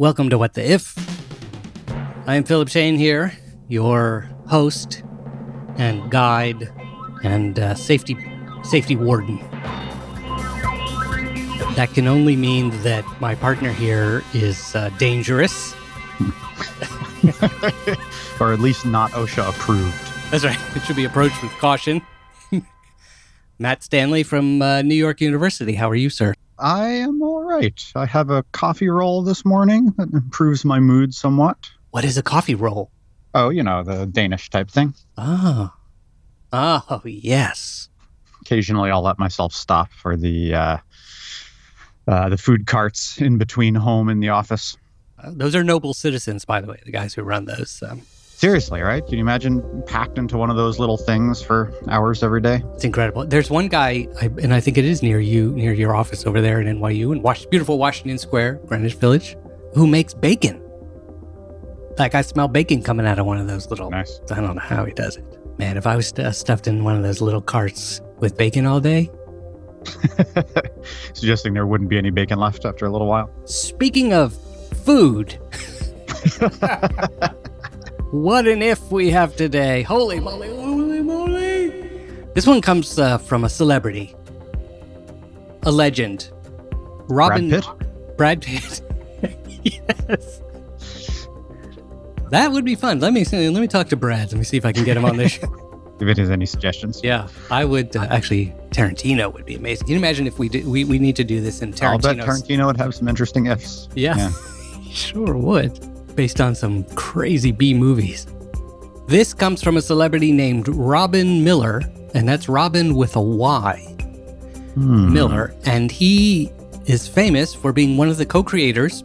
Welcome to What the If. I'm Philip Shane here, your host and guide and uh, safety safety warden. That can only mean that my partner here is uh, dangerous. or at least not OSHA approved. That's right. It should be approached with caution. Matt Stanley from uh, New York University. How are you, sir? I am all right. I have a coffee roll this morning that improves my mood somewhat. What is a coffee roll? Oh, you know, the Danish type thing. Oh. Oh, yes. Occasionally I'll let myself stop for the uh, uh, the food carts in between home and the office. Uh, those are noble citizens, by the way, the guys who run those. Um, Seriously, right? Can you imagine packed into one of those little things for hours every day? It's incredible. There's one guy, I, and I think it is near you, near your office over there in NYU, in beautiful Washington Square, Greenwich Village, who makes bacon. Like I smell bacon coming out of one of those little. Nice. I don't know how he does it. Man, if I was st- stuffed in one of those little carts with bacon all day. Suggesting there wouldn't be any bacon left after a little while. Speaking of food, what an if we have today. Holy moly, holy moly. This one comes uh, from a celebrity, a legend. Robin Brad Pitt? Brad Pitt. yes. That would be fun. Let me let me talk to Brad. Let me see if I can get him on this show. If it has any suggestions. Yeah, I would uh, actually. Tarantino would be amazing. Can you imagine if we did? We, we need to do this in I'll bet Tarantino would have some interesting ifs. Yeah, Yeah. sure would. Based on some crazy B movies. This comes from a celebrity named Robyn Miller, and that's Robyn with a Y. Hmm. Miller, and he is famous for being one of the co-creators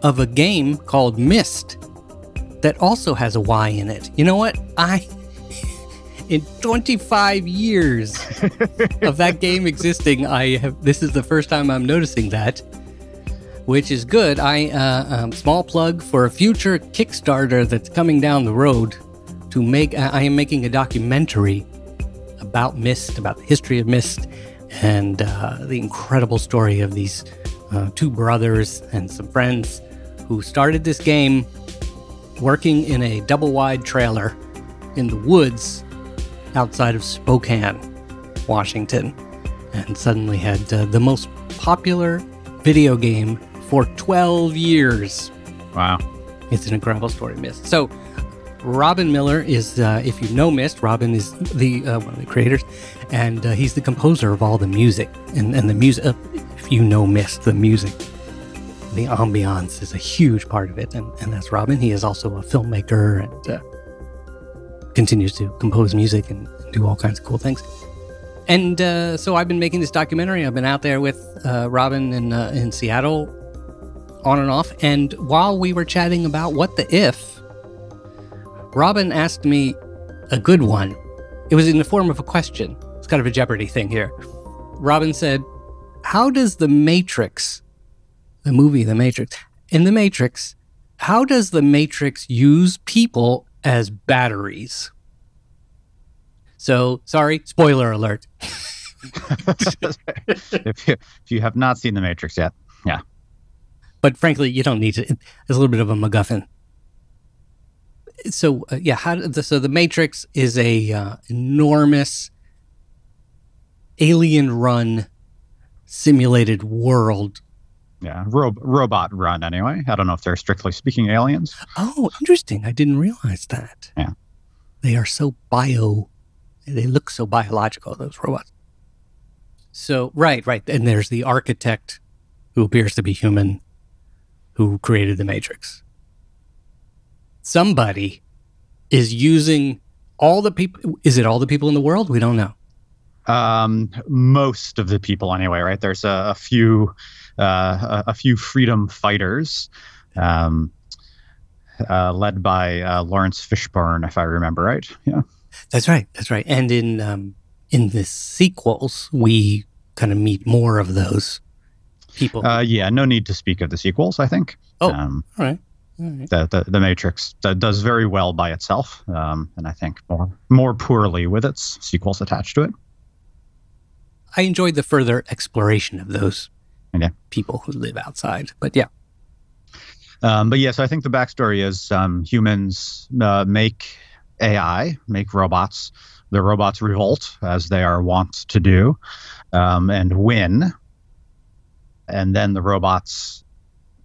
of a game called Myst that also has a Y in it. You know what? I in 25 years of that game existing, I have this is the first time I'm noticing that, which is good. I uh, um, small plug for a future Kickstarter that's coming down the road to make. I am making a documentary about Myst, about the history of Myst, and uh, the incredible story of these uh, two brothers and some friends who started this game working in a double wide trailer in the woods outside of Spokane, Washington, and suddenly had uh, the most popular video game for 12 years. Wow. It's an incredible story, Myst. So, Robyn Miller is, uh, if you know Myst, Robyn is the uh, one of the creators, and uh, he's the composer of all the music. And, and the music, uh, if you know Myst, the music, the ambiance is a huge part of it. And, and that's Robyn. He is also a filmmaker and uh, continues to compose music and do all kinds of cool things. And uh, so I've been making this documentary. I've been out there with uh, Robyn in, uh, in Seattle on and off. And while we were chatting about what the if, Robyn asked me a good one. It was in the form of a question. It's kind of a Jeopardy thing here. Robyn said, How does the Matrix, the movie The Matrix, in The Matrix, how does the Matrix use people as batteries? So, sorry, spoiler alert. if, you, if you have not seen The Matrix yet, yeah. But frankly, you don't need to. It's a little bit of a MacGuffin. So uh, yeah, how the, so the Matrix is a uh, enormous alien-run simulated world. Yeah, Ro- robot run anyway. I don't know if they're strictly speaking aliens. Oh, interesting! I didn't realize that. Yeah. they are so bio. They look so biological. Those robots. So right, right, and there's the architect, who appears to be human, who created the Matrix. Somebody is using all the people. Is it all the people in the world? We don't know. Um, most of the people anyway, right? There's a, a few, uh, a, a few freedom fighters, um, uh, led by uh, Laurence Fishburne, if I remember right. Yeah. That's right. That's right. And in um, in the sequels, we kind of meet more of those people. Uh, yeah. No need to speak of the sequels. I think. Oh. Um, all right. All right. the, the the Matrix does very well by itself, um, and I think more more poorly with its sequels attached to it. I enjoyed the further exploration of those Okay. people who live outside. But yeah. Um, but yes, I think the backstory is um, humans uh, make AI, make robots. The robots revolt, as they are wont to do, um, and win. And then the robots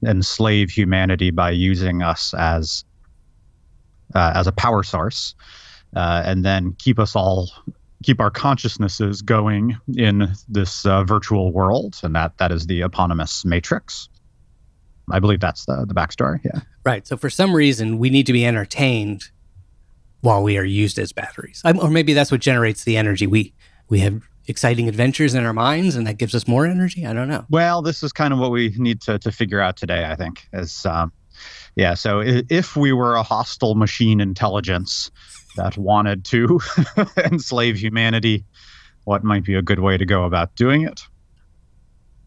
enslave humanity by using us as uh, as a power source, uh, and then keep us all keep our consciousnesses going in this uh, virtual world, and that that is the eponymous matrix. I believe that's the the backstory. Yeah. Right. So for some reason, we need to be entertained while we are used as batteries, I'm, or maybe that's what generates the energy. We we have exciting adventures in our minds, and that gives us more energy. I don't know. Well, this is kind of what we need to to figure out today. I think is. Um, yeah, so if we were a hostile machine intelligence that wanted to enslave humanity, what might be a good way to go about doing it?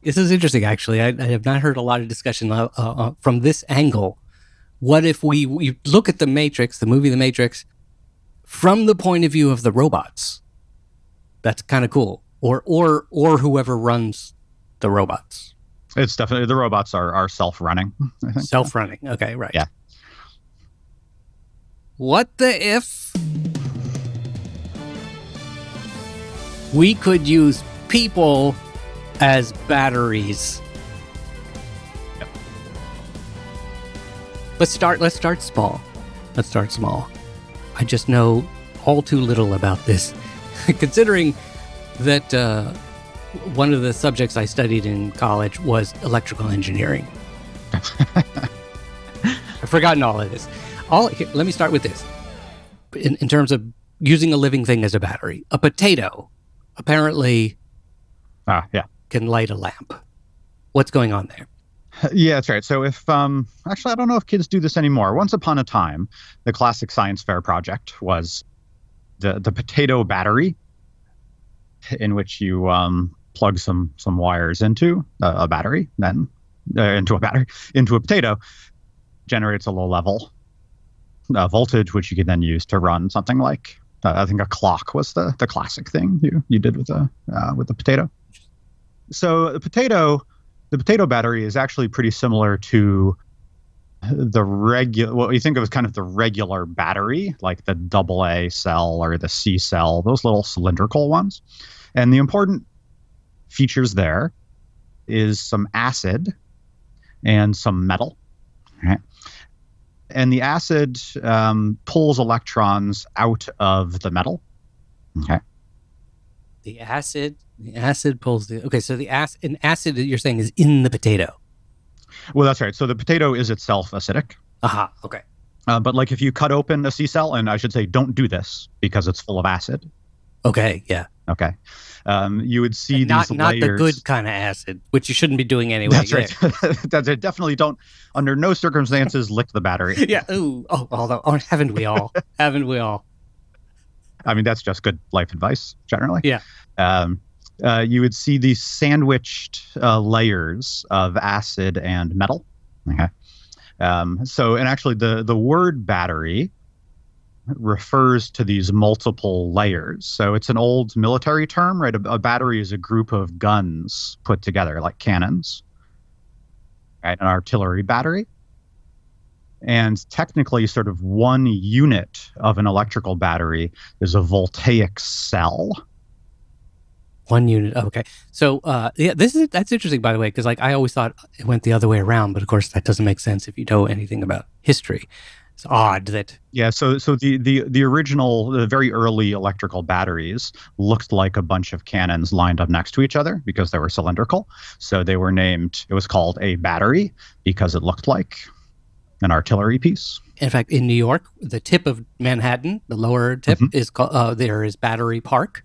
This is interesting, actually. I, I have not heard a lot of discussion uh, uh, from this angle. What if we, we look at the Matrix, the movie The Matrix, from the point of view of the robots? That's kind of cool. Or or or whoever runs the robots. It's definitely the robots are are self running. Self running. Okay, right. Yeah. What the if we could use people as batteries? Yep. Let's start let's start small. Let's start small. I just know all too little about this. Considering that uh, one of the subjects I studied in college was electrical engineering. I've forgotten all of this. All here, let me start with this. In, in terms of using a living thing as a battery, a potato apparently ah, yeah. can light a lamp. What's going on there? Yeah, that's right. So if um actually I don't know if kids do this anymore. Once upon a time, the classic science fair project was the the potato battery in which you um plug some some wires into a, a battery, then uh, into a battery into a potato, generates a low level uh, voltage, which you can then use to run something like uh, I think a clock was the the classic thing you you did with the uh, with the potato. So the potato, the potato battery is actually pretty similar to the regular what you think of as kind of the regular battery like the double a cell or the c cell those little cylindrical ones and the important features there is some acid and some metal. And the acid um, pulls electrons out of the metal. Okay. The acid, the acid pulls the. Okay, so the acid, an acid that you're saying is in the potato. Well, that's right. So the potato is itself acidic. Aha. Uh-huh, okay. Uh, but like if you cut open a C cell, and I should say, don't do this because it's full of acid. Okay. Yeah. Okay. Um, you would see and not, these not layers. the good kind of acid, which you shouldn't be doing anyway. That's right. That's it. Definitely don't, under no circumstances, lick the battery. yeah. Ooh. Oh, although, oh, haven't we all? haven't we all? I mean, that's just good life advice generally. Yeah. Um, uh, you would see these sandwiched uh, layers of acid and metal. Okay. Um, so, and actually, the the word battery refers to these multiple layers. So it's an old military term, right? A, a, battery is a group of guns put together, like cannons, right? An artillery battery. And technically, sort of one unit of an electrical battery is a voltaic cell. One unit. Okay. So, uh, yeah, this is that's interesting, by the way, because like I always thought it went the other way around, but of course that doesn't make sense if you know anything about history it's odd that yeah so so the the the original the very early electrical batteries looked like a bunch of cannons lined up next to each other because they were cylindrical so they were named it was called a battery because it looked like an artillery piece in fact in new york the tip of manhattan the lower tip mm-hmm. is called uh, there is battery park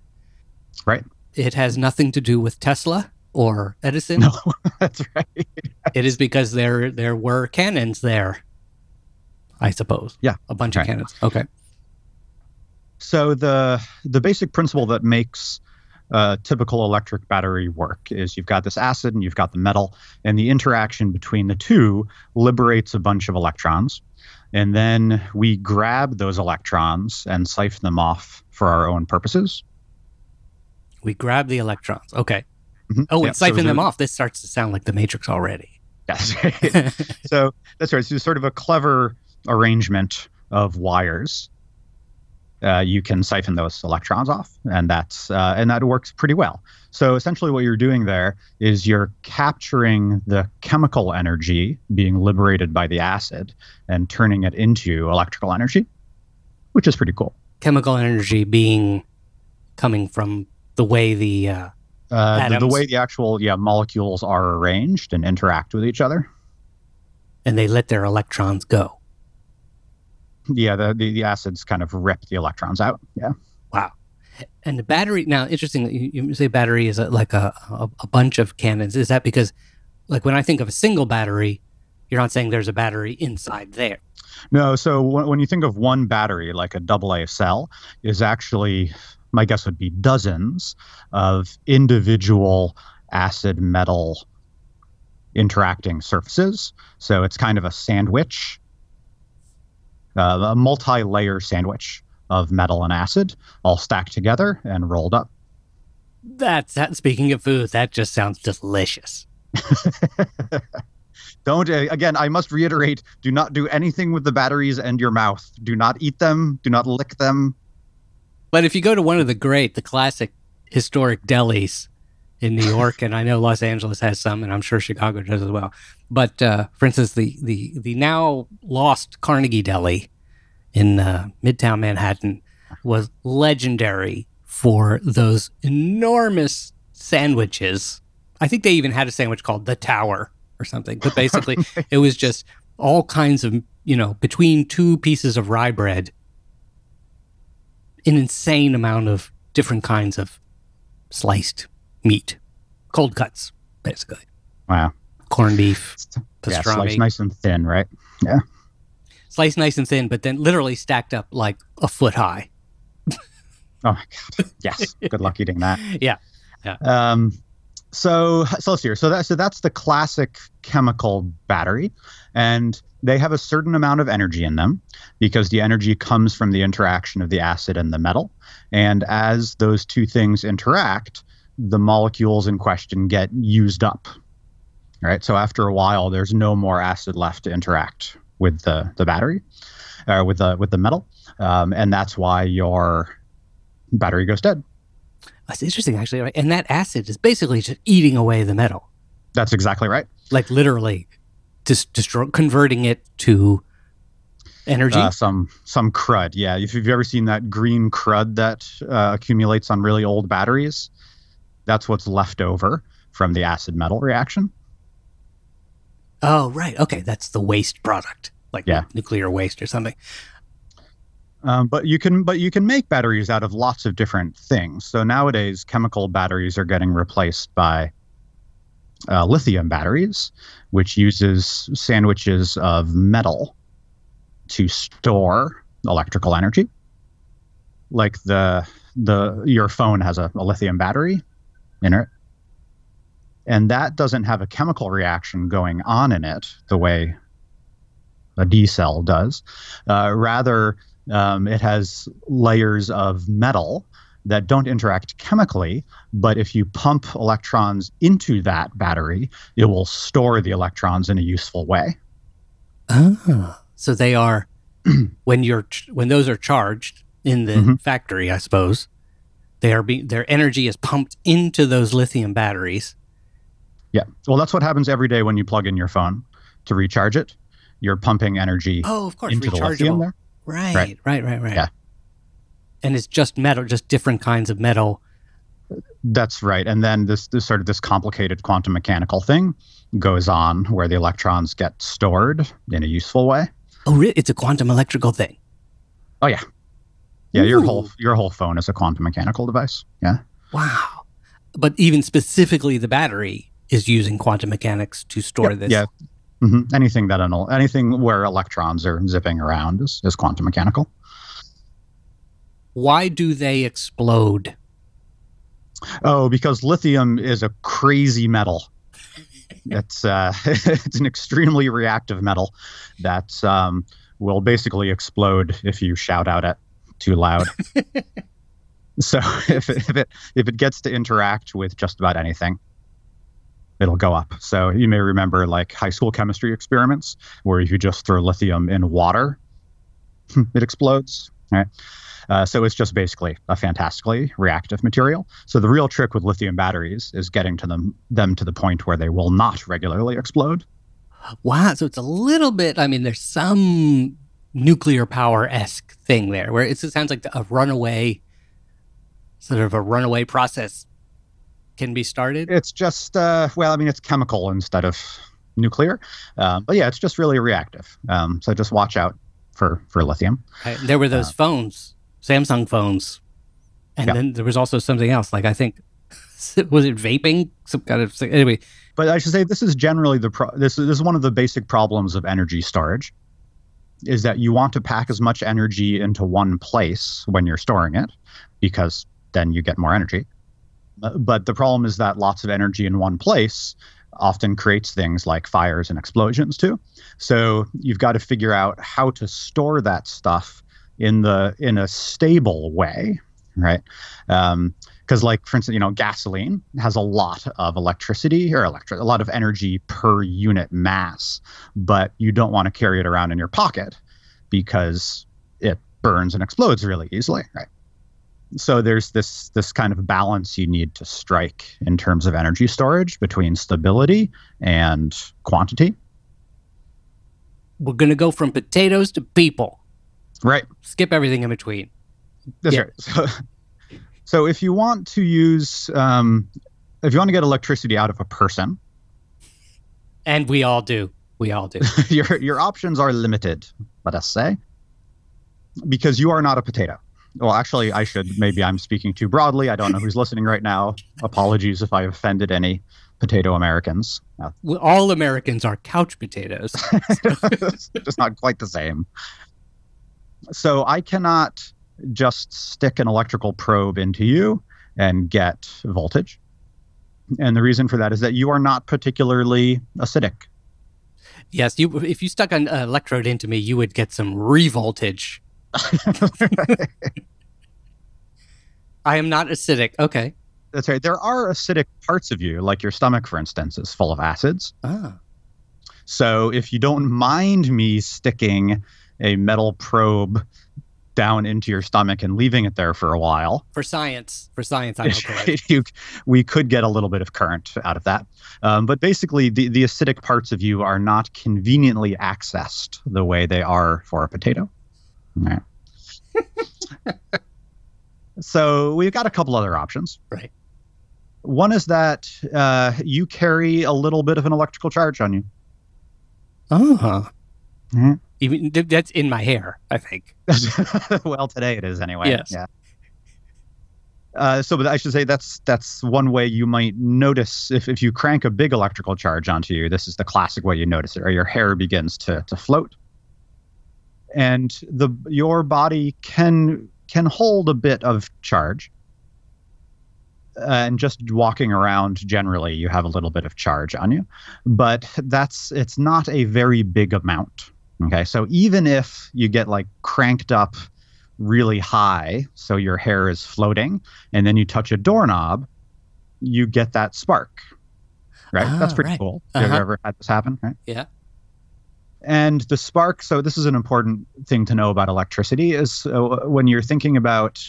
right it has nothing to do with tesla or edison no that's right it is because there there were cannons there I suppose. Yeah. A bunch right. of cannons. Okay. So the the basic principle that makes a typical electric battery work is you've got this acid and you've got the metal, and the interaction between the two liberates a bunch of electrons. And then we grab those electrons and siphon them off for our own purposes. We grab the electrons. Okay. Mm-hmm. Oh, and siphon so them off. This starts to sound like the Matrix already. That's right. so that's right. So sort of a clever arrangement of wires. Uh, you can siphon those electrons off, and that's uh, and that works pretty well. So essentially, what you're doing there is you're capturing the chemical energy being liberated by the acid and turning it into electrical energy, which is pretty cool. Chemical energy being coming from the way the uh, uh, the, the, way the actual yeah molecules are arranged and interact with each other, and they let their electrons go. Yeah, the, the, the acids kind of rip the electrons out. Yeah. Wow. And the battery now, interesting. You, you say battery is a, like a, a, a bunch of cannons. Is that because, like, when I think of a single battery, you're not saying there's a battery inside there. No. So when, when you think of one battery, like a double A cell, is actually my guess would be dozens of individual acid metal interacting surfaces. So it's kind of a sandwich, uh, a multi layer sandwich of metal and acid all stacked together and rolled up. That's that. Speaking of food, that just sounds delicious. Don't, uh, again, I must reiterate do not do anything with the batteries and your mouth. Do not eat them. Do not lick them. But if you go to one of the great, the classic historic delis in New York, and I know Los Angeles has some, and I'm sure Chicago does as well. But uh, for instance, the the the now lost Carnegie Deli in uh, Midtown Manhattan was legendary for those enormous sandwiches. I think they even had a sandwich called the Tower or something. But basically, it was just all kinds of you know between two pieces of rye bread an insane amount of different kinds of sliced meat, cold cuts, basically. Wow. Corned beef, pastrami. Yeah, sliced nice and thin, right? Yeah. Sliced nice and thin, but then literally stacked up like a foot high. oh my god! Yes. Good luck eating that. Yeah. Yeah. Um, so so let's see here. So that so that's the classic chemical battery, and they have a certain amount of energy in them because the energy comes from the interaction of the acid and the metal. And as those two things interact, the molecules in question get used up. Right. So after a while, there's no more acid left to interact with the the battery, or uh, with the with the metal, um, and that's why your battery goes dead. That's interesting, actually. Right? And that acid is basically just eating away the metal. That's exactly right. Like literally, just destroy, converting it to energy. Uh, some some crud. Yeah, if you've ever seen that green crud that uh, accumulates on really old batteries, that's what's left over from the acid metal reaction. Oh right, okay, that's the waste product, like yeah. nuclear waste or something. Um, but you can but you can make batteries out of lots of different things. So nowadays, chemical batteries are getting replaced by uh, lithium batteries, which uses sandwiches of metal to store electrical energy. Like the the your phone has a, a lithium battery in it, and that doesn't have a chemical reaction going on in it the way a D cell does. Uh, rather, um, it has layers of metal that don't interact chemically, but if you pump electrons into that battery, it will store the electrons in a useful way. Ah, so they are when you're when those are charged in the mm-hmm. factory, I suppose they are being their energy is pumped into those lithium batteries. Yeah, well, that's what happens every day when you plug in your phone to recharge it. You're pumping energy. Oh, of course, into the lithium there. Right, right, right, right, right. Yeah and it's just metal, just different kinds of metal. That's right. And then this, this sort of this complicated quantum mechanical thing goes on where the electrons get stored in a useful way. Oh, really? It's a quantum electrical thing. Oh yeah, yeah. Ooh. Your whole your whole phone is a quantum mechanical device. Yeah. Wow. But even specifically, the battery is using quantum mechanics to store yeah, this. Yeah. Mm-hmm. Anything that anything where electrons are zipping around is, is quantum mechanical why do they explode? Oh, because lithium is a crazy metal. it's uh, it's an extremely reactive metal that um, will basically explode if you shout out it too loud. so if it, if it if it gets to interact with just about anything, it'll go up. So you may remember like high school chemistry experiments where if you just throw lithium in water, it explodes. Right. Uh, so it's just basically a fantastically reactive material. So the real trick with lithium batteries is getting to them them to the point where they will not regularly explode. Wow. So it's a little bit, I mean, there's some nuclear power esque thing there where it sounds like a runaway, sort of a runaway process can be started. It's just, uh, well, I mean, it's chemical instead of nuclear. Um, but yeah, it's just really reactive. Um, so just watch out for, for lithium. Right. There were those uh, phones, Samsung phones. And yeah. then there was also something else. Like I think, was it vaping? Some kind of, anyway. But I should say this is generally the, pro- this, is, this is one of the basic problems of energy storage is that you want to pack as much energy into one place when you're storing it because then you get more energy. But the problem is that lots of energy in one place often creates things like fires and explosions too. So you've got to figure out how to store that stuff in the in a stable way, right? Um, because like for instance you know gasoline has a lot of electricity or electric a lot of energy per unit mass but you don't want to carry it around in your pocket because it burns and explodes really easily right so there's this this kind of balance you need to strike in terms of energy storage between stability and quantity we're going to go from potatoes to people right skip everything in between that's yeah. right so so if you want to use, um, if you want to get electricity out of a person, and we all do, we all do. your your options are limited. Let us say, because you are not a potato. Well, actually, I should maybe I'm speaking too broadly. I don't know who's listening right now. Apologies if I offended any potato Americans. Well, all Americans are couch potatoes. Just not quite the same. So I cannot just stick an electrical probe into you and get voltage. And the reason for that is that you are not particularly acidic. Yes, you if you stuck an electrode into me, you would get some revoltage. I am not acidic. Okay. That's right. There are acidic parts of you, like your stomach, for instance, is full of acids. Ah. So if you don't mind me sticking a metal probe down into your stomach and leaving it there for a while. For science, for science, I'm okay. you, we could get a little bit of current out of that. Um, but basically, the, the acidic parts of you are not conveniently accessed the way they are for a potato. Right. so we've got a couple other options. Right. One is that uh, you carry a little bit of an electrical charge on you. Oh. Mm-hmm. Even that's in my hair, I think. well, today it is anyway. Yes. Yeah. Uh, so, but I should say that's that's one way you might notice if, if you crank a big electrical charge onto you. This is the classic way you notice it, or your hair begins to to float, and the your body can can hold a bit of charge. and just walking around generally, you have a little bit of charge on you, but that's it's not a very big amount. Okay, so even if you get like cranked up really high, so your hair is floating, and then you touch a doorknob, you get that spark. Right? Ah, That's pretty right. cool. Uh-huh. Have you ever had this happen? Right? Yeah. And the spark, so this is an important thing to know about electricity, is uh, when you're thinking about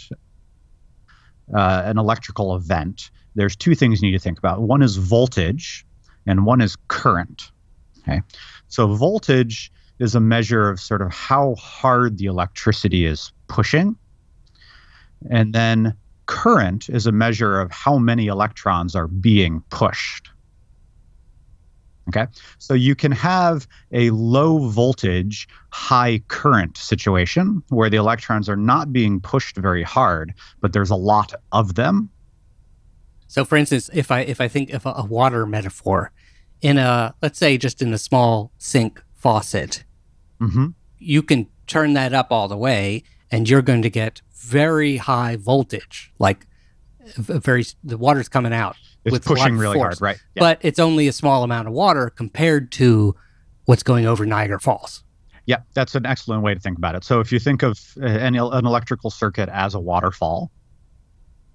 uh, an electrical event, there's two things you need to think about. One is voltage, and one is current. Okay. So voltage is a measure of sort of how hard the electricity is pushing. And then current is a measure of how many electrons are being pushed. Okay, so you can have a low voltage, high current situation where the electrons are not being pushed very hard, but there's a lot of them. So, for instance, if I if I think of a, water metaphor, in a let's say just in a small sink faucet, Mm-hmm. you can turn that up all the way and you're going to get very high voltage like very the water's coming out It's with pushing really force. hard, right? Yeah. but it's only a small amount of water compared to what's going over niagara falls Yeah, that's an excellent way to think about it. So if you think of uh, an, an electrical circuit as a waterfall,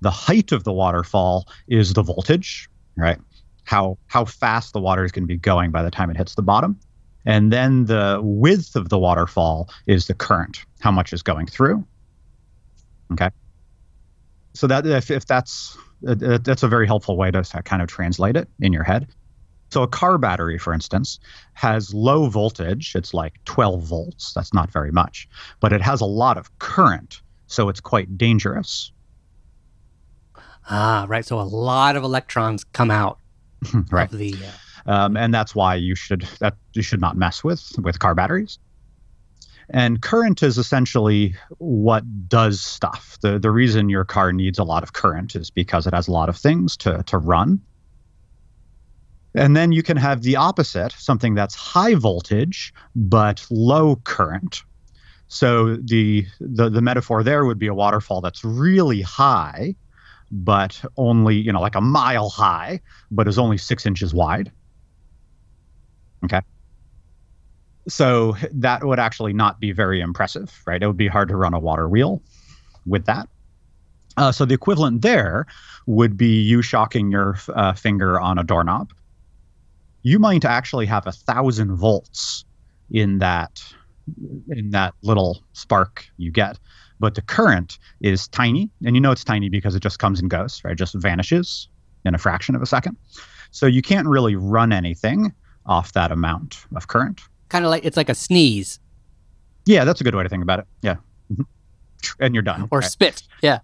the height of the waterfall is the voltage, right? how how fast the water is going to be going by the time it hits the bottom. And then the width of the waterfall is the current, how much is going through. Okay. So that if, if that's that's a very helpful way to kind of translate it in your head. So a car battery, for instance, has low voltage. It's like 12 volts. That's not very much, but it has a lot of current, so it's quite dangerous. Ah, right. So a lot of electrons come out right. of the. Uh... Um, and that's why you should that you should not mess with with car batteries. And current is essentially what does stuff. The the reason your car needs a lot of current is because it has a lot of things to to run. And then you can have the opposite, something that's high voltage but low current. So the, the the metaphor there would be a waterfall that's really high, but only you know like a mile high, but is only six inches wide. Okay. So that would actually not be very impressive, right? It would be hard to run a water wheel with that. Uh, so the equivalent there would be you shocking your uh, finger on a doorknob. You might actually have a thousand volts in that in that little spark you get but the current is tiny. And you know it's tiny because it just comes and goes right? It just vanishes in a fraction of a second. So you can't really run anything off that amount of current kind of like it's like a sneeze. Yeah that's a good way to think about it. Yeah. Mm-hmm. and you're done. Or right? spit. Yeah.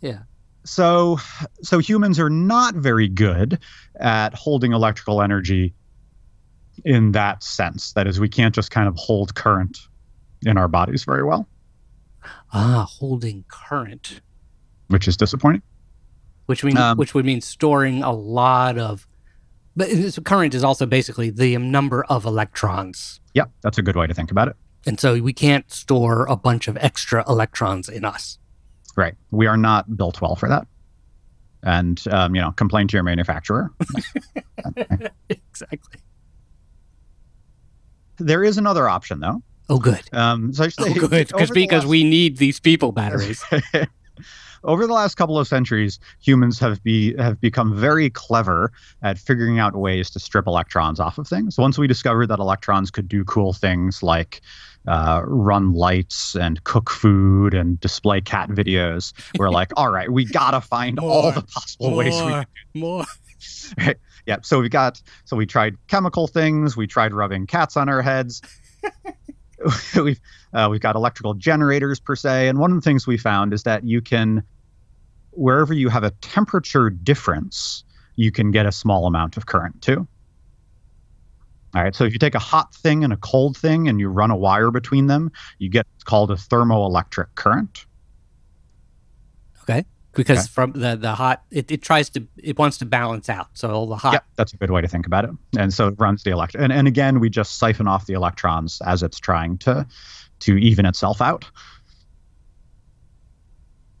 Yeah. So so humans are not very good at holding electrical energy in that sense. That is we can't just kind of hold current in our bodies very well. Ah holding current. Which is disappointing. Which mean um, which would mean storing a lot of but current is also basically the number of electrons yeah that's a good way to think about it and so we can't store a bunch of extra electrons in us Right. We are not built well for that. And, um, you know, complain to your manufacturer. exactly. There is another option, though. Oh, good. Um, so oh, good. Because because last... we need these people batteries. over the last couple of centuries, humans have be have become very clever at figuring out ways to strip electrons off of things. Once we discovered that electrons could do cool things like uh, run lights and cook food and display cat videos. We're like, all right, we gotta find more, all the possible more, ways we can. more. Right? Yeah. So we got so we tried chemical things. We tried rubbing cats on our heads. we've uh, we've got electrical generators per se, and one of the things we found is that you can wherever you have a temperature difference, you can get a small amount of current too. All right. So if you take a hot thing and a cold thing and you run a wire between them, you get called a thermoelectric current. Okay. Because okay. from the the hot, it, it tries to it wants to balance out. So the hot. Yeah, that's a good way to think about it. And so it runs the electron. And and again, we just siphon off the electrons as it's trying to to even itself out.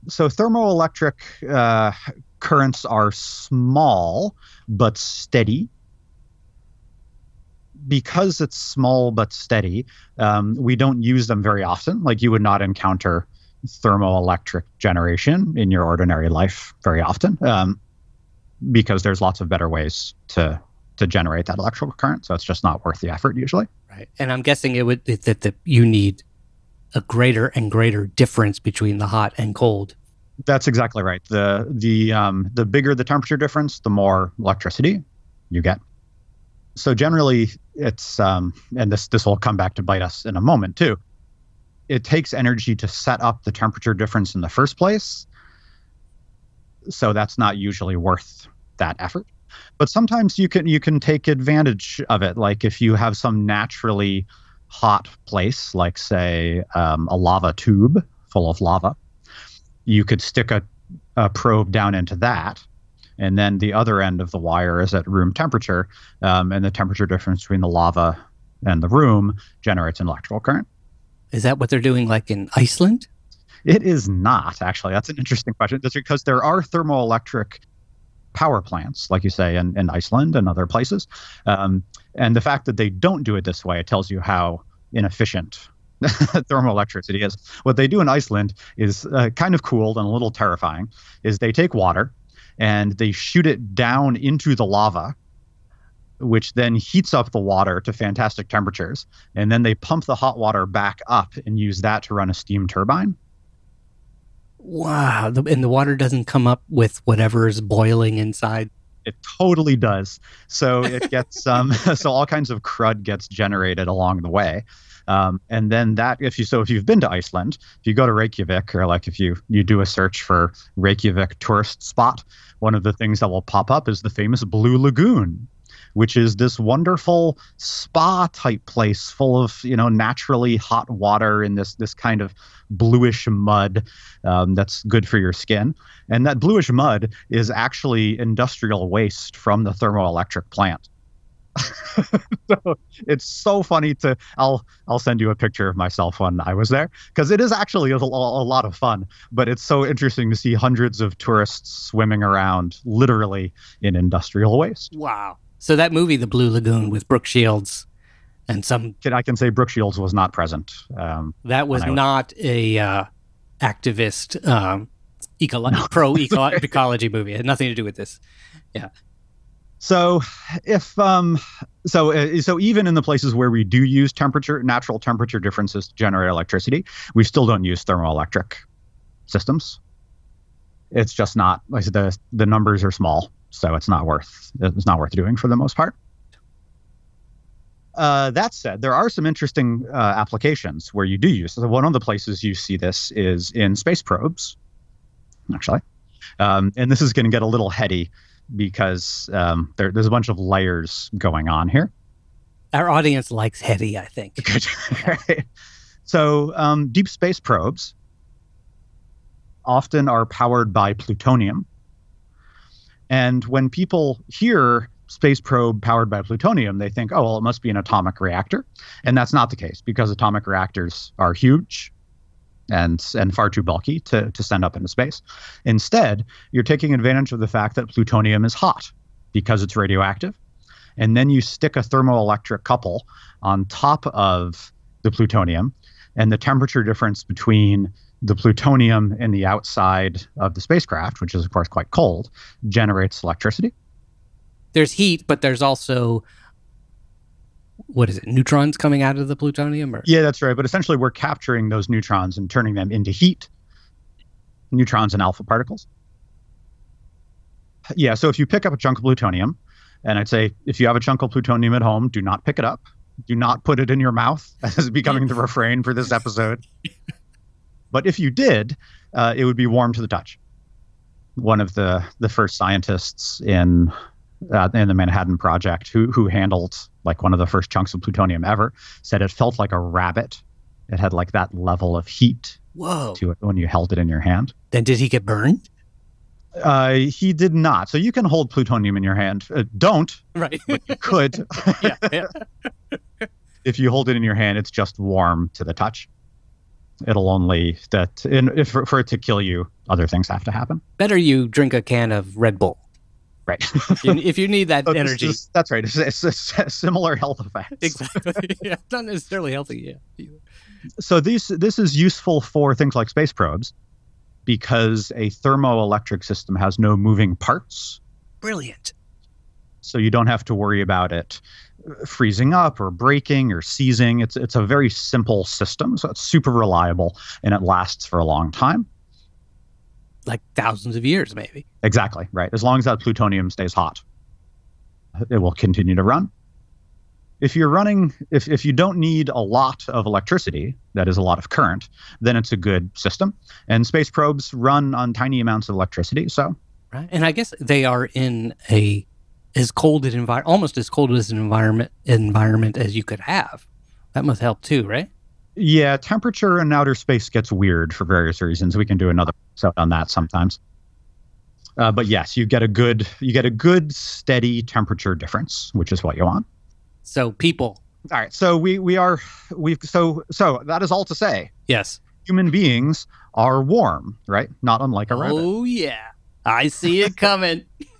So thermoelectric uh, currents are small but steady because it's small but steady, um, we don't use them very often. Like you would not encounter thermoelectric generation in your ordinary life very often, um, because there's lots of better ways to to generate that electrical current. So it's just not worth the effort usually. Right, and I'm guessing it would that that you need a greater and greater difference between the hot and cold. That's exactly right. the the um, The bigger the temperature difference, the more electricity you get. So generally it's um, and this this will come back to bite us in a moment too. It takes energy to set up the temperature difference in the first place. So that's not usually worth that effort. But sometimes you can you can take advantage of it. Like if you have some naturally hot place like say um, a lava tube full of lava you could stick a, a probe down into that and then the other end of the wire is at room temperature, um, and the temperature difference between the lava and the room generates an electrical current. Is that what they're doing, like in Iceland? It is not actually. That's an interesting question. That's because there are thermoelectric power plants, like you say, in, in Iceland and other places. Um, and the fact that they don't do it this way it tells you how inefficient thermoelectricity is. What they do in Iceland is uh, kind of cool and a little terrifying. Is they take water and they shoot it down into the lava which then heats up the water to fantastic temperatures. And then they pump the hot water back up and use that to run a steam turbine. Wow. And the water doesn't come up with whatever is boiling inside. It totally does. So it gets um, so all kinds of crud gets generated along the way. Um, and then that if you so if you've been to Iceland, if you go to Reykjavik or like if you you do a search for Reykjavik tourist spot, one of the things that will pop up is the famous Blue Lagoon, which is this wonderful spa type place full of you know naturally hot water in this this kind of bluish mud um, that's good for your skin. And that bluish mud is actually industrial waste from the thermoelectric plant. so it's so funny to I'll I'll send you a picture of myself when I was there because it is actually a, a, lot of fun but it's so interesting to see hundreds of tourists swimming around literally in industrial waste. Wow. So that movie The Blue Lagoon with Brooke Shields and some I can say Brooke Shields was not present. Um, that was not a uh, activist um, eco- no. pro ecology movie. It had nothing to do with this. Yeah. So if um so uh, so even in the places where we do use temperature natural temperature differences to generate electricity, we still don't use thermoelectric systems. It's just not like the the numbers are small, so it's not worth it's not worth doing for the most part. Uh, that said, there are some interesting uh, applications where you do use. So one of the places you see this is in space probes, actually, um, and this is going to get a little heady because um, there, there's a bunch of layers going on here. Our audience likes heady, I think. right. So um, deep space probes often are powered by plutonium. And when people hear space probe powered by plutonium, they think, oh, well, it must be an atomic reactor. And that's not the case because atomic reactors are huge and and far too bulky to, to send up into space. Instead, you're taking advantage of the fact that plutonium is hot because it's radioactive. And then you stick a thermoelectric couple on top of the plutonium, and the temperature difference between the plutonium in the outside of the spacecraft, which is of course quite cold, generates electricity there's heat, but there's also what is it? Neutrons coming out of the plutonium? Or? Yeah, that's right. But essentially, we're capturing those neutrons and turning them into heat, neutrons and alpha particles. Yeah. So if you pick up a chunk of plutonium, and I'd say if you have a chunk of plutonium at home, do not pick it up. Do not put it in your mouth. That is becoming the refrain for this episode. But if you did, uh, it would be warm to the touch. One of the the first scientists in uh, in the Manhattan Project, who who handled like one of the first chunks of plutonium ever, said it felt like a rabbit. It had like that level of heat Whoa. to it when you held it in your hand. Then did he get burned? Uh, he did not. So you can hold plutonium in your hand. Uh, don't. Right. But you could. yeah, yeah. if you hold it in your hand, it's just warm to the touch. It'll only that in, if for, for it to kill you, other things have to happen. Better you drink a can of Red Bull. Right. if you need that oh, so energy. Is, that's right. It's, it's, it's, similar health effects. Exactly. yeah. Not necessarily healthy. Yeah. So these this is useful for things like space probes because a thermoelectric system has no moving parts. Brilliant. So you don't have to worry about it freezing up or breaking or seizing. It's it's a very simple system, so it's super reliable and it lasts for a long time like thousands of years, maybe. Exactly, right. As long as that plutonium stays hot, it will continue to run. If you're running, if, if you don't need a lot of electricity, that is a lot of current, then it's a good system. And space probes run on tiny amounts of electricity. So, right. And I guess they are in a as cold an environment, almost as cold as an environment environment as you could have. That must help too, right? Yeah, temperature in outer space gets weird for various reasons. We can do another episode on that sometimes. Uh, but yes, you get a good you get a good steady temperature difference, which is what you want. So people. All right. So we we are we've so so that is all to say. Yes. Human beings are warm, right? Not unlike a rabbit. Oh yeah, I see it coming.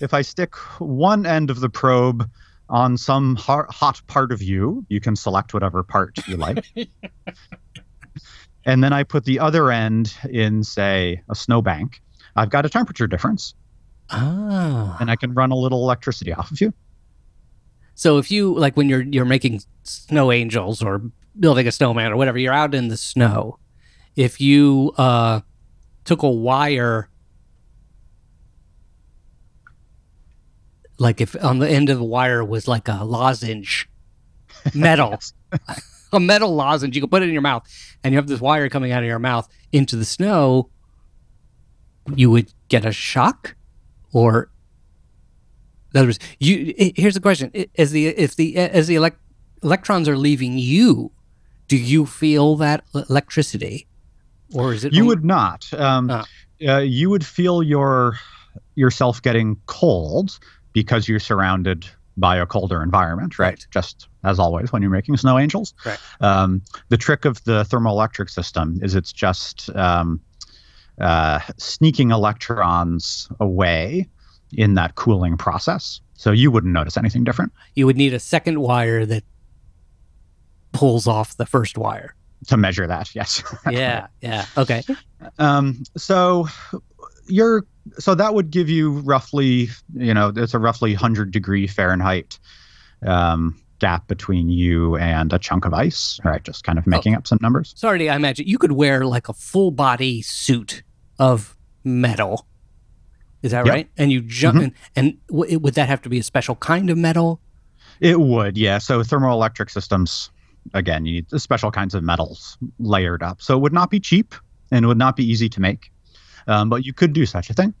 if I stick one end of the probe on some hot part of you. You can select whatever part you like. and then I put the other end in, say, a snowbank. I've got a temperature difference. Ah. and I can run a little electricity off of you. So if you like when you're you're making snow angels or building a snowman or whatever, you're out in the snow. If you uh took a wire like if on the end of the wire was like a lozenge metal a metal lozenge you can put it in your mouth and you have this wire coming out of your mouth into the snow you would get a shock or in other words you here's the question as the if the as the elect, electrons are leaving you do you feel that electricity or is it You only- would not. Um, Ah. uh, you would feel your yourself getting cold because you're surrounded by a colder environment, right? Right. Just as always when you're making snow angels. Right. Um, the trick of the thermoelectric system is it's just um, uh, sneaking electrons away in that cooling process. So you wouldn't notice anything different. you would need a second wire that pulls off the first wire To measure that, yes. yeah yeah okay Um, so you're so that would give you roughly, you know, it's a roughly hundred degree Fahrenheit um, gap between you and a chunk of ice. Right, just kind of making up some numbers. Sorry, I imagine you could wear like a full body suit of metal. Is that Yep. right? And you jump, Mhm. and, and w- would that have to be a special kind of metal? It would, yeah. So thermoelectric systems, again, you need special kinds of metals layered up. So it would not be cheap and it would not be easy to make, um, but you could do such a thing.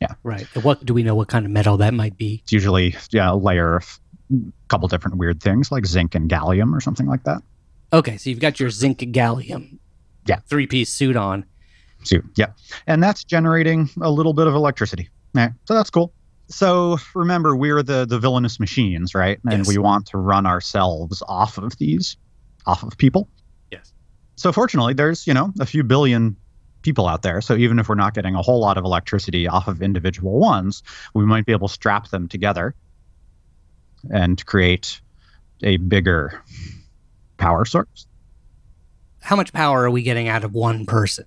Yeah. Right. What do we know? What kind of metal that might be? It's usually yeah, a layer of a couple different weird things like zinc and gallium or something like that. Okay, so you've got your zinc gallium, Yeah. three piece suit on. Suit, yeah, and that's generating a little bit of electricity. Right. So that's cool. So remember, we're the the villainous machines, right? And Yes. we want to run ourselves off of these, off of people. Yes. So fortunately, there's you know a few billion people out there. So even if we're not getting a whole lot of electricity off of individual ones, we might be able to strap them together and create a bigger power source. How much power are we getting out of one person?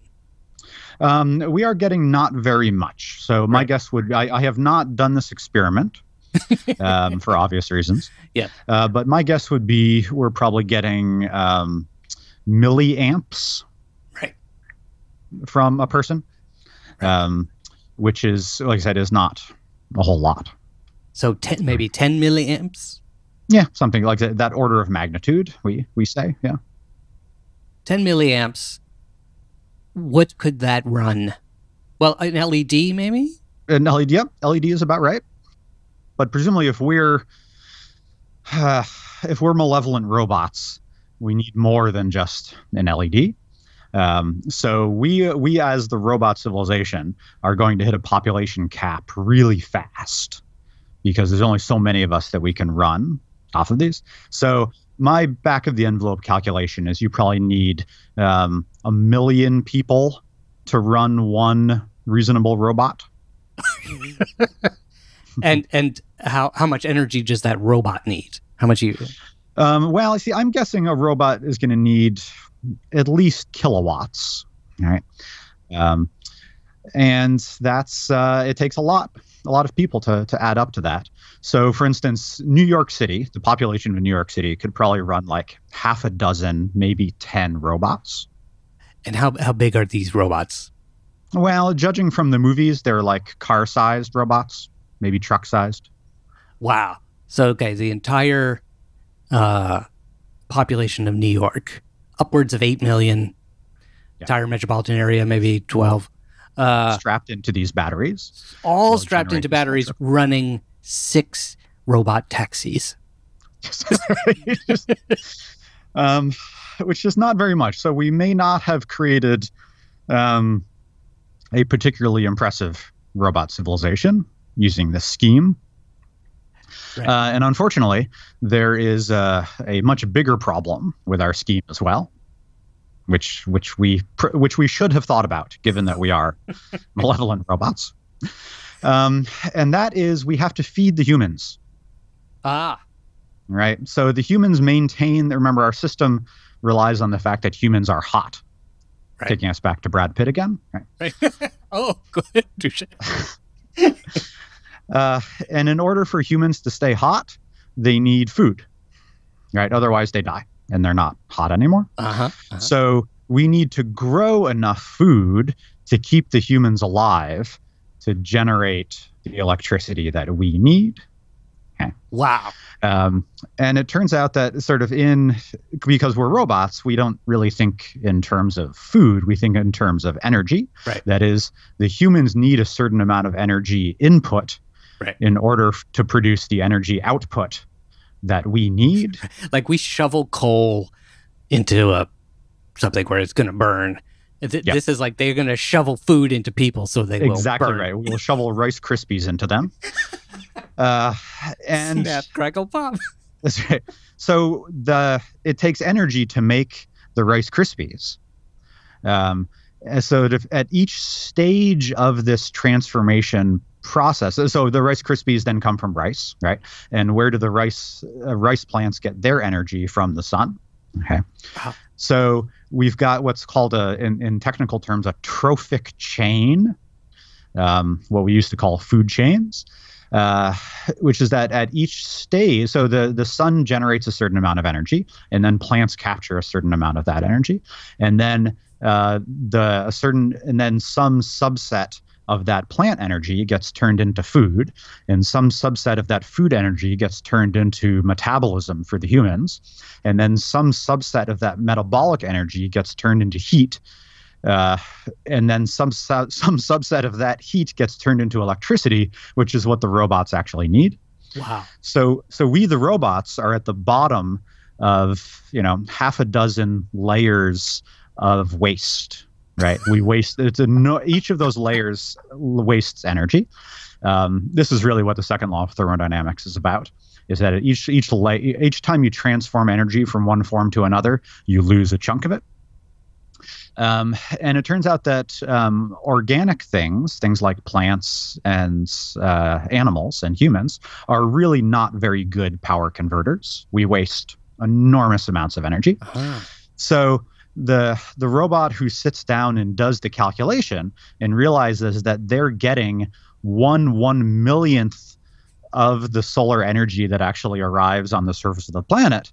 Um, we are getting not very much. So my Right. guess would I, I have not done this experiment um, for obvious reasons. Yeah. Uh, but my guess would be we're probably getting um, milliamps. From a person, um, which is, like I said, is not a whole lot. So ten, maybe ten milliamps. Yeah, something like that, that order of magnitude. We we say, yeah. Ten milliamps. What could that run? Well, an LED maybe. An LED, yep, LED is about right. But presumably, if we're uh, if we're malevolent robots, we need more than just an LED. Um, so we we as the robot civilization are going to hit a population cap really fast because there's only so many of us that we can run off of these. So my back of the envelope calculation is you probably need um, a million people to run one reasonable robot. and and how how much energy does that robot need? How much you? Um, well, I see. I'm guessing a robot is going to need at least kilowatts, all right? Um, and that's uh, it takes a lot, a lot of people to to add up to that. So, for instance, New York City, the population of New York City could probably run like half a dozen, maybe ten robots. And how how big are these robots? Well, judging from the movies, they're like car-sized robots, maybe truck-sized. Wow. So okay, the entire uh, population of New York, upwards of eight million. Yeah. Entire metropolitan area, maybe twelve. Uh, strapped into these batteries. all strapped into batteries, running six robot taxis. um, which is not very much. So we may not have created um, a particularly impressive robot civilization using this scheme. Right. Uh, and unfortunately, there is uh, a much bigger problem with our scheme as well, which which we pr- which we should have thought about, given that we are malevolent robots. Um, and that is we have to feed the humans Ah, right? So the humans maintain. Remember, our system relies on the fact that humans are hot. Right. Taking us back to Brad Pitt again. Right. right. oh, good. Touche. Uh, and in order for humans to stay hot, they need food, right? Otherwise, they die and they're not hot anymore. Uh-huh. uh-huh. So we need to grow enough food to keep the humans alive to generate the electricity that we need. Wow. Um, and it turns out that sort of in because we're robots, we don't really think in terms of food. We think in terms of energy. Right. That is, the humans need a certain amount of energy input Right. in order to produce the energy output that we need. Like we shovel coal into a something where it's going to burn. Th- Yeah. This is like they're going to shovel food into people so they exactly will burn. right. We'll shovel Rice Krispies into them. Uh, and Snap, crackle, pop. That's right. So the it takes energy to make the Rice Krispies. Um, so to, at each stage of this transformation process, so the Rice Krispies then come from rice, right? And where do the rice uh, rice plants get their energy from the sun? Okay. Wow. So we've got what's called a, in, in technical terms, a trophic chain, um, what we used to call food chains uh, which is that at each stage, so the, the sun generates a certain amount of energy, and then plants capture a certain amount of that energy, and then uh, the a certain and then some subset of that plant energy gets turned into food, and some subset of that food energy gets turned into metabolism for the humans, and then some subset of that metabolic energy gets turned into heat uh, and then some su- some subset of that heat gets turned into electricity, which is what the robots actually need. Wow. So so we the robots are at the bottom of you know half a dozen layers of waste. Right, we waste. It's a no, each of those layers wastes energy. Um, this is really what the second law of thermodynamics is about. Is that each each la- each time you transform energy from one form to another, you lose a chunk of it. Um, and it turns out that um, organic things, things like plants and uh, animals and humans, are really not very good power converters. We waste enormous amounts of energy. Uh-huh. So the the robot who sits down and does the calculation and realizes that they're getting one one millionth of the solar energy that actually arrives on the surface of the planet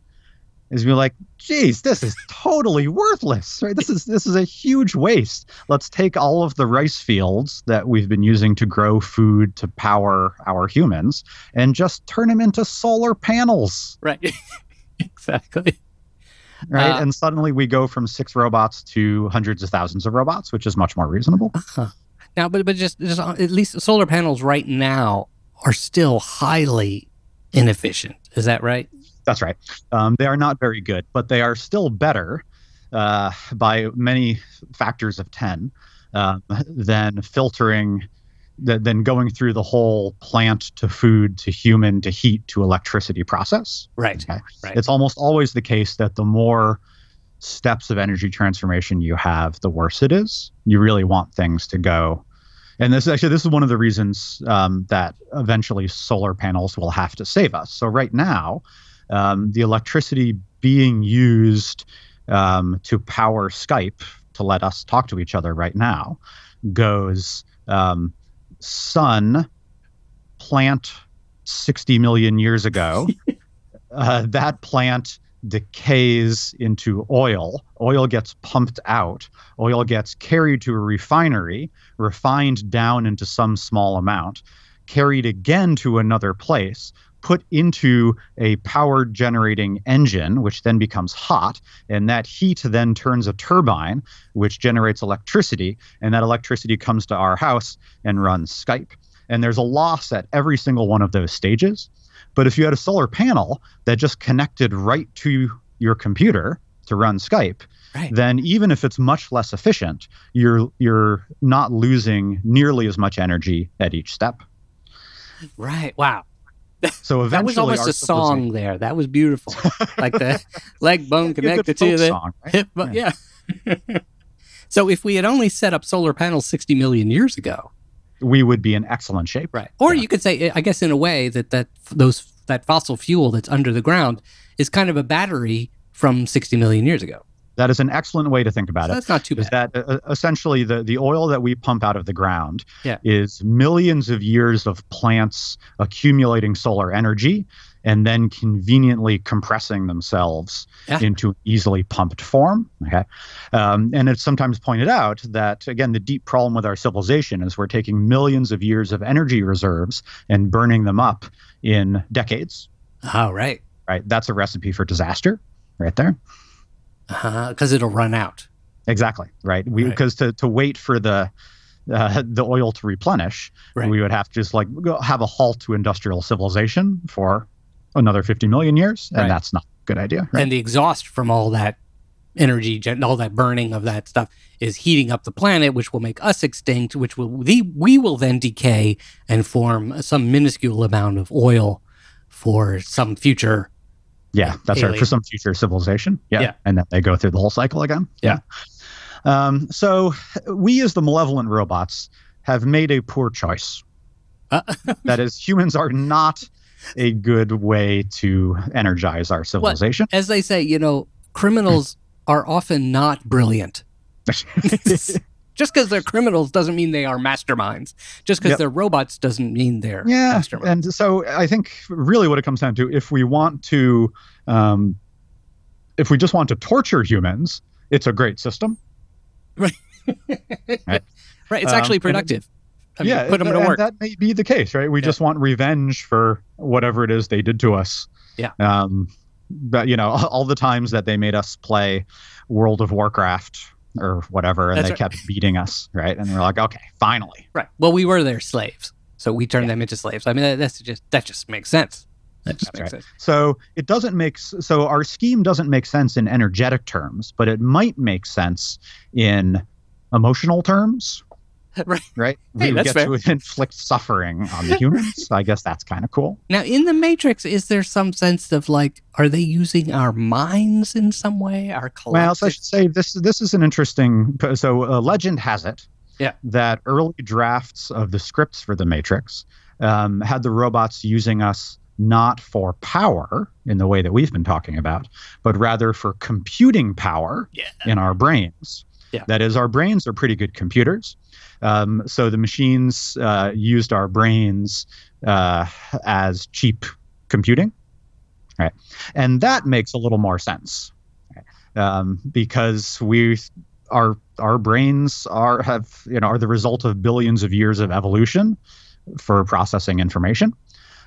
is be like, geez, this is totally worthless, right? This is this is a huge waste. Let's take all of the rice fields that we've been using to grow food to power our humans and just turn them into solar panels, Right. exactly. Right? Uh, and suddenly we go from six robots to hundreds of thousands of robots, which is much more reasonable. Uh-huh. Now, but but just just uh, at least solar panels right now are still highly inefficient. Is that right? That's right. Um, they are not very good, but they are still better uh, by many factors of 10 um, than filtering, th- than going through the whole plant to food to human to heat to electricity process. Right. Okay. Right. It's almost always the case that the more steps of energy transformation you have, the worse it is. You really want things to go. And this actually, this is one of the reasons um, that eventually solar panels will have to save us. So right now, um, the electricity being used um, to power Skype to let us talk to each other right now goes um, sun plant 60 million years ago. uh, that plant decays into oil. Oil gets pumped out. Oil gets carried to a refinery, refined down into some small amount, carried again to another place, put into a power generating engine, which then becomes hot. And that heat then turns a turbine, which generates electricity. And that electricity comes to our house and runs Skype. And there's a loss at every single one of those stages. But if you had a solar panel that just connected right to your computer to run Skype, Right. then even if it's much less efficient, you're you're not losing nearly as much energy at each step. Right. Wow. So That was almost a song there. That was beautiful. like the leg bone It'd be a good connected to the song, right? hip. bone. Yeah. so if we had only set up solar panels 60 million years ago, we would be in excellent shape. right? Or Yeah. you could say, I guess, in a way that that those that fossil fuel that's under the ground is kind of a battery from 60 million years ago. That is an excellent way to think about So it. that's not too bad. Is that uh, essentially the, the oil that we pump out of the ground Yeah. is millions of years of plants accumulating solar energy and then conveniently compressing themselves Yeah. into easily pumped form. Okay. Um, and it's sometimes pointed out that, again, the deep problem with our civilization is we're taking millions of years of energy reserves and burning them up in decades. Oh, right. Right. That's a recipe for disaster right there. Because it'll run out. Exactly. Right. We Right. because to, to wait for the uh, the oil to replenish, Right. we would have to just like go have a halt to industrial civilization for another 50 million years, and Right. that's not a good idea. Right. And the exhaust from all that energy, gen- all that burning of that stuff is heating up the planet, which will make us extinct, which will the, we will then decay and form some minuscule amount of oil for some future. Yeah, that's right. For some future civilization. Yeah. Yeah. And then they go through the whole cycle again. Yeah. Um, so we as the malevolent robots have made a poor choice. Uh, that is, humans are not a good way to energize our civilization. as they say, you know, criminals are often not brilliant. Just because they're criminals doesn't mean they are masterminds. Just because Yep. they're robots doesn't mean they're yeah masterminds. and so i think really what it comes down to if we want to um, if we just want to torture humans it's a great system right. Right. It's Um, actually and- productive. I mean, yeah put them to and work. that may be the case right we Yeah. just want revenge for whatever it is they did to us Yeah. um, but you know all the times that they made us play world of warcraft or whatever and That's they right. kept beating us right and we're like okay finally Right. Well, we were their slaves, so we turned them into slaves. I mean, that, that's just that just makes sense. That just makes right. sense. So it doesn't make so our scheme doesn't make sense in energetic terms, but it might make sense in emotional terms. Right. Right. Hey, we get to inflict suffering on the humans. I guess that's kind of cool. Now, in the Matrix, is there some sense of like, are they using our minds in some way? Our Well, so I should say this this is an interesting. So uh, legend has it Yeah. that early drafts of the scripts for the Matrix um, had the robots using us not for power in the way that we've been talking about, but rather for computing power yeah. in our brains. Yeah. That is, our brains are pretty good computers. Um, so the machines uh, used our brains uh, as cheap computing, right? And that makes a little more sense, um, because we our our brains are have you know are the result of billions of years of evolution for processing information.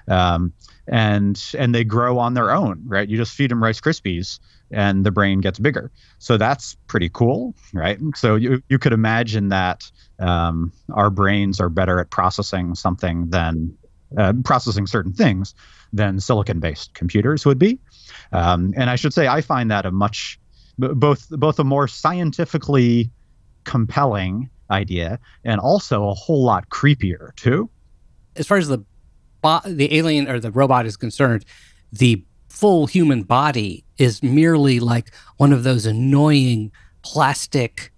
Um, and and they grow on their own, right? You just feed them Rice Krispies, and the brain gets bigger. So that's pretty cool, right? So you you could imagine that um, our brains are better at processing something than uh, processing certain things than silicon-based computers would be. Um, and I should say I find that a much both both a more scientifically compelling idea and also a whole lot creepier too. As far as the bo- the alien or the robot is concerned, the full human body is merely like one of those annoying plastic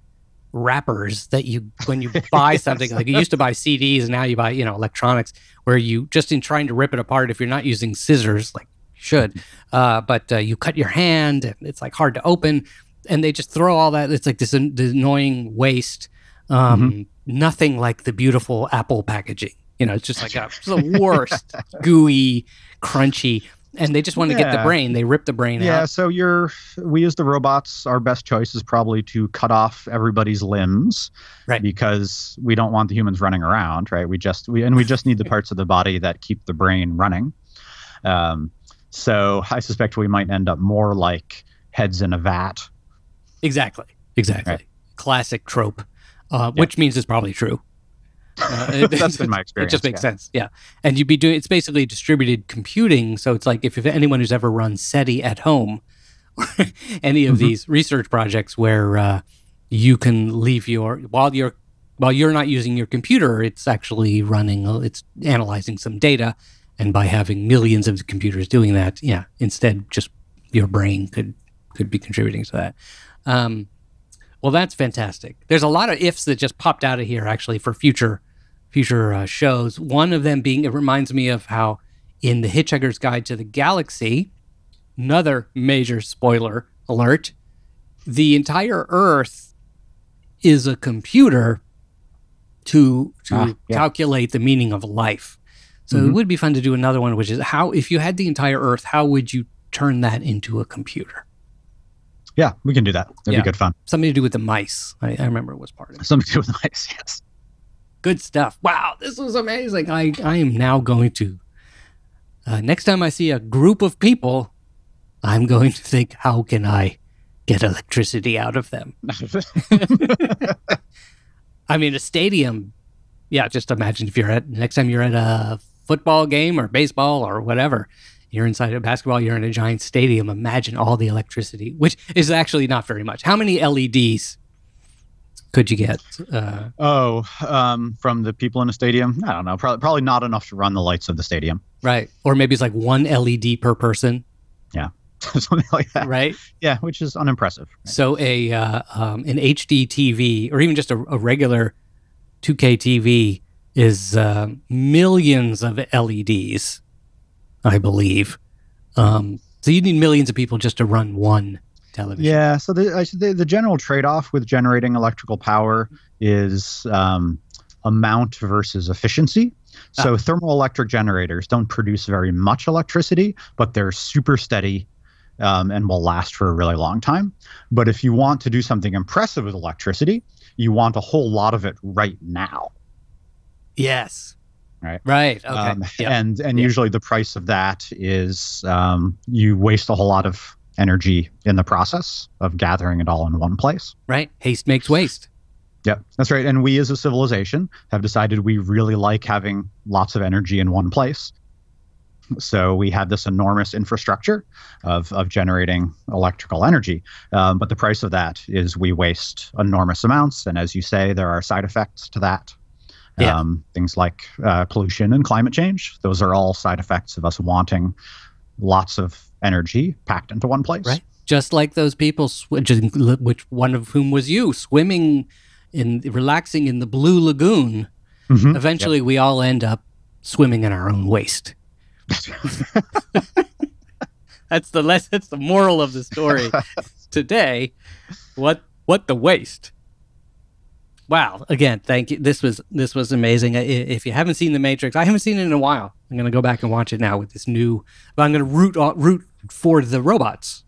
wrappers that you when you buy something like you used to buy CDs and now you buy you know electronics where you just in trying to rip it apart if you're not using scissors like you should uh, but uh, you cut your hand and it's like hard to open and they just throw all that it's like this, an- this annoying waste um, nothing like the beautiful apple packaging you know it's just like a, the worst gooey crunchy and they just want to get the brain they rip the brain Yeah, out Yeah, so you're we as the robots, our best choice is probably to cut off everybody's limbs, Right. Because we don't want the humans running around, right? We just we and we just need the parts of the body that keep the brain running. Um, so I suspect we might end up more like heads in a vat. Exactly. Exactly. Right. Classic trope, uh, Yeah. which means it's probably true. Uh, it- That's been my experience. It just makes yeah. sense. Yeah. And you'd be doing it's basically distributed computing. So it's like if, if anyone who's ever run SETI at home, any of Mhm. these research projects where uh, you can leave your while you're while you're not using your computer, it's actually running. uh, It's analyzing some data, and by having millions of computers doing that, yeah, instead just your brain could could be contributing to that. Um, well, that's fantastic. There's a lot of ifs that just popped out of here actually for future future uh, shows. One of them being it reminds me of how in the Hitchhiker's Guide to the Galaxy, another major spoiler alert. the entire Earth is a computer to to Ah, yeah. calculate the meaning of life. So it Mhm. would be fun to do another one, which is how if you had the entire Earth, how would you turn that into a computer? Yeah, we can do that. That'd Yeah. be good fun. Something to do with the mice. I, I remember it was part of it. Something to do with the mice. Yes. Good stuff. Wow, this was amazing. I, I am now going to, uh, next time I see a group of people, I'm going to think, how can I get electricity out of them? I mean, a stadium. Yeah, just imagine if you're at next time you're at a football game or baseball or whatever. You're inside a basketball. You're in a giant stadium. Imagine all the electricity, which is actually not very much. How many LEDs could you get? Uh, oh, um, from the people in the stadium? I don't know. Probably, probably not enough to run the lights of the stadium. right, or maybe it's like one LED per person. Yeah. Something like that. Right. Yeah, which is unimpressive. So a uh, um, an HD TV or even just a, a regular 2K TV is uh, millions of LEDs, I believe. Um, so you need millions of people just to run one television. Yeah. So the, the the general trade off with generating electrical power is um, amount versus efficiency. So thermoelectric generators don't produce very much electricity, but they're super steady um, and will last for a really long time. But if you want to do something impressive with electricity, you want a whole lot of it right now. Yes. Right. Right. Okay. Um, Yep. And and Yeah. usually the price of that is um, you waste a whole lot of energy in the process of gathering it all in one place. right. Haste makes waste. Yeah, that's right. And we as a civilization have decided we really like having lots of energy in one place. So we have this enormous infrastructure of, of generating electrical energy. Um, but the price of that is we waste enormous amounts. And as you say, there are side effects to that. Yeah. Um, things like uh, pollution and climate change. Those are all side effects of us wanting lots of energy packed into one place. Right. Just like those people, sw- which one of whom was you, swimming in relaxing in the blue lagoon. Mhm. Eventually, we all end up swimming in our own waste. That's the less. That's the moral of the story today. What what the waste? Wow! Again, thank you. This was this was amazing. If you haven't seen The Matrix, I haven't seen it in a while. I'm going to go back and watch it now with this new. But I'm going to root root for the robots.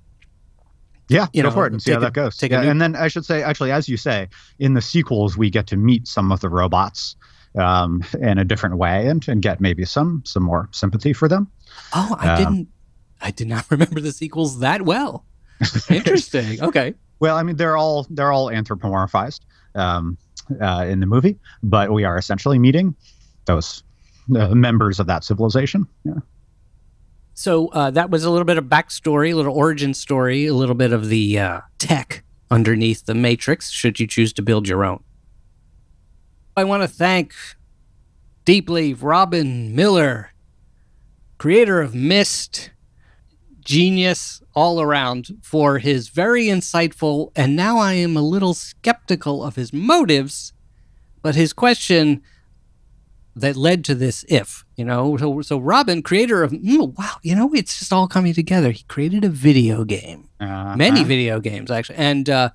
Yeah, you go know, for it and see how a- that goes. Yeah, new- and then I should say, actually, as you say, in the sequels, we get to meet some of the robots um, in a different way and, and get maybe some some more sympathy for them. Oh, I Um, didn't. I did not remember the sequels that well. Interesting. Okay. Well, I mean, they're all they're all anthropomorphized um, uh, in the movie, but we are essentially meeting those uh, members of that civilization. Yeah. So uh, that was a little bit of backstory, a little origin story, a little bit of the uh, tech underneath the Matrix, should you choose to build your own. I want to thank deeply Robyn Miller, creator of Myst, genius all around, for his very insightful, and now I am a little skeptical of his motives, but his question that led to this if you know? So, so Robyn creator of mm, wow you know it's just all coming together. He created a video game. Uh, many video games actually. And uh,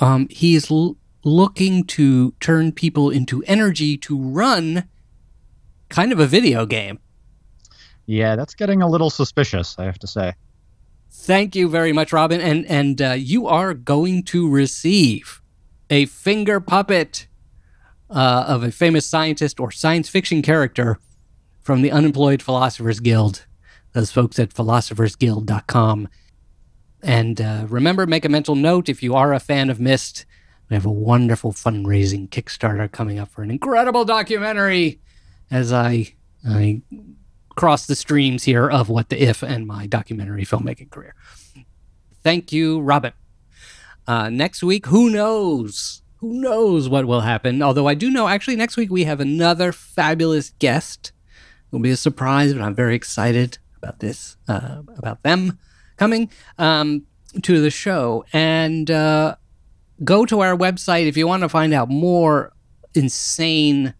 um, he is l- looking to turn people into energy to run kind of a video game Yeah, that's getting a little suspicious, I have to say. Thank you very much, Robyn. And and uh, you are going to receive a finger puppet uh, of a famous scientist or science fiction character from the Unemployed Philosophers Guild. Those folks at philosophersguild.com. And uh, remember, make a mental note if you are a fan of Myst. We have a wonderful fundraising Kickstarter coming up for an incredible documentary. As I I cross the streams here of what the if and my documentary filmmaking career. Thank you, Robyn. Uh, next week, who knows? Who knows what will happen? Although I do know, actually, next week we have another fabulous guest. It'll be a surprise, but I'm very excited about this, uh, about them coming um, to the show. And uh, go to our website if you want to find out more insane,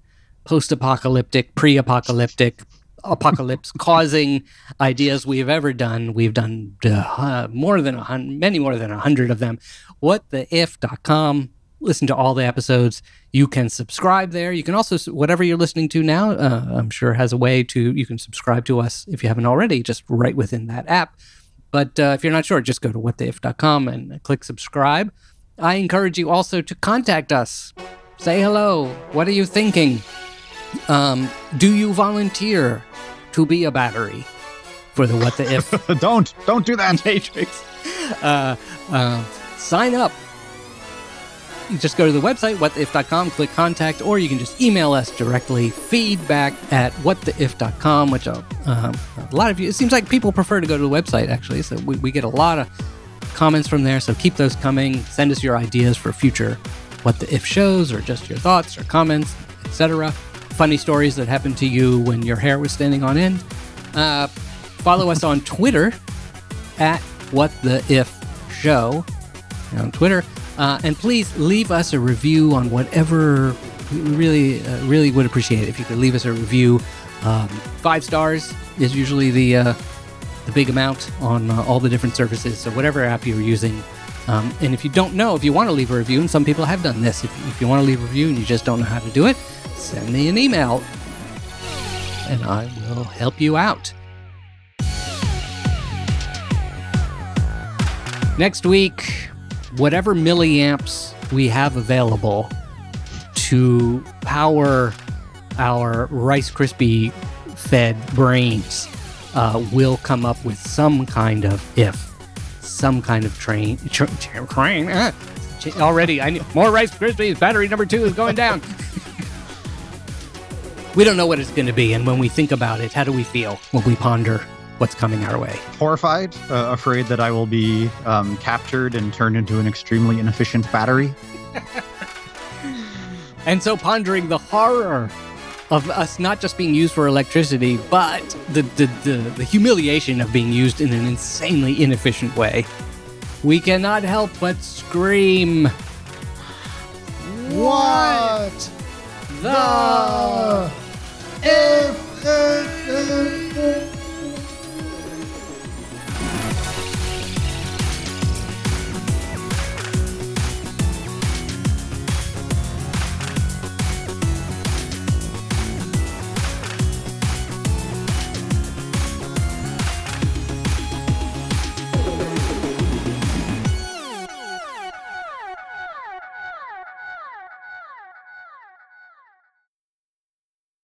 post apocalyptic, pre apocalyptic, apocalypse causing ideas we've ever done. We've done uh, more than a hundred, many more than a hundred of them. Whattheif.com. Listen to all the episodes. You can subscribe there. You can also, whatever you're listening to now, uh, I'm sure has a way to, you can subscribe to us if you haven't already, just right within that app. But uh, if you're not sure, just go to whattheif.com and click subscribe. I encourage you also to contact us. Say hello. What are you thinking? Um, do you volunteer to be a battery for the What the If don't don't do that. Matrix? Uh, uh, sign up. You just go to the website, whattheif.com, click contact, or you can just email us directly, feedback at whattheif.com, which uh, um, a lot of you, it seems like people prefer to go to the website actually. So we, we get a lot of comments from there. So keep those coming. Send us your ideas for future What the If shows or just your thoughts or comments, etc funny stories that happened to you when your hair was standing on end. Uh, follow us on Twitter at What the If Show on Twitter, uh, and please leave us a review on whatever. We really, uh, really would appreciate it if you could leave us a review. Um, five stars is usually the uh, the big amount on uh, all the different services. So whatever app you're using. Um, and if you don't know, if you want to leave a review, and some people have done this, if, if you want to leave a review and you just don't know how to do it, send me an email and I will help you out. Next week, whatever milliamps we have available to power our Rice Krispie fed brains uh, will come up with some kind of if, some kind of train. Tra- train. Uh, already, I need more Rice Krispies. Battery number two is going down. we don't know what it's going to be. And when we think about it, how do we feel when we ponder what's coming our way? Horrified, uh, afraid that I will be um, captured and turned into an extremely inefficient battery. and so pondering the horror of us not just being used for electricity, but the, the, the, the, humiliation of being used in an insanely inefficient way. We cannot help but scream. What the? the...